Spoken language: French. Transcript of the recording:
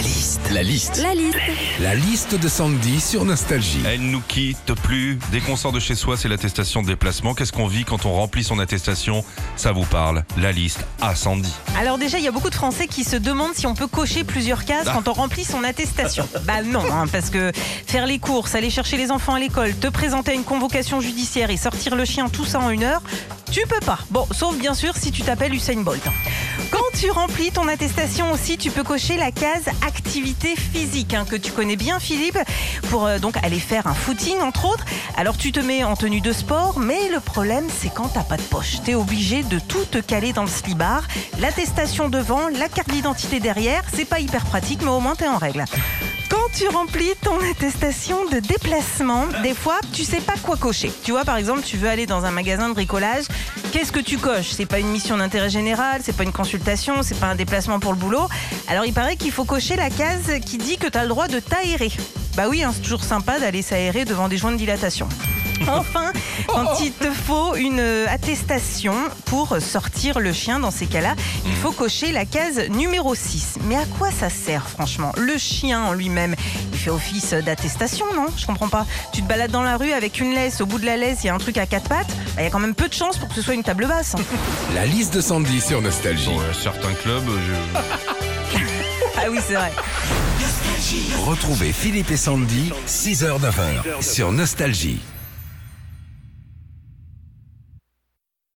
La liste. La liste. La liste. La liste de Sandy sur Nostalgie. Elle nous quitte plus. Dès qu'on sort de chez soi, c'est l'attestation de déplacement. Qu'est-ce qu'on vit quand on remplit son attestation? Ça vous parle. La liste à Sandy. Alors déjà, il y a beaucoup de Français qui se demandent si on peut cocher plusieurs cases Ah. quand on remplit son attestation. bah non, hein, parce que faire les courses, aller chercher les enfants à l'école, te présenter à une convocation judiciaire et sortir le chien, tout ça en une heure, tu peux pas. Bon, sauf bien sûr si tu t'appelles Usain Bolt. Quand tu remplis ton attestation aussi, tu peux cocher la case activité physique hein, que tu connais bien, Philippe, pour euh, donc aller faire un footing entre autres. Alors tu te mets en tenue de sport, mais le problème c'est quand t'as pas de poche. T'es obligé de tout te caler dans le slibard, l'attestation devant, la carte d'identité derrière. C'est pas hyper pratique, mais au moins t'es en règle. Tu remplis ton attestation de déplacement, des fois, tu sais pas quoi cocher. Tu vois, par exemple, tu veux aller dans un magasin de bricolage. Qu'est-ce que tu coches? C'est pas une mission d'intérêt général, c'est pas une consultation, c'est pas un déplacement pour le boulot. Alors, il paraît qu'il faut cocher la case qui dit que tu as le droit de t'aérer. Bah oui, hein, c'est toujours sympa d'aller s'aérer devant des joints de dilatation. Enfin, quand il te faut une attestation pour sortir le chien dans ces cas-là, il faut cocher la case numéro 6. Mais à quoi ça sert franchement? Le chien en lui-même, il fait office d'attestation, non? Je comprends pas. Tu te balades dans la rue avec une laisse, au bout de la laisse, il y a un truc à quatre pattes, bah, il y a quand même peu de chances pour que ce soit une table basse. La liste de Sandy sur Nostalgie. Euh, certains clubs, je... ah oui, c'est vrai. Retrouvez Philippe et Sandy, 6h-9h sur Nostalgie.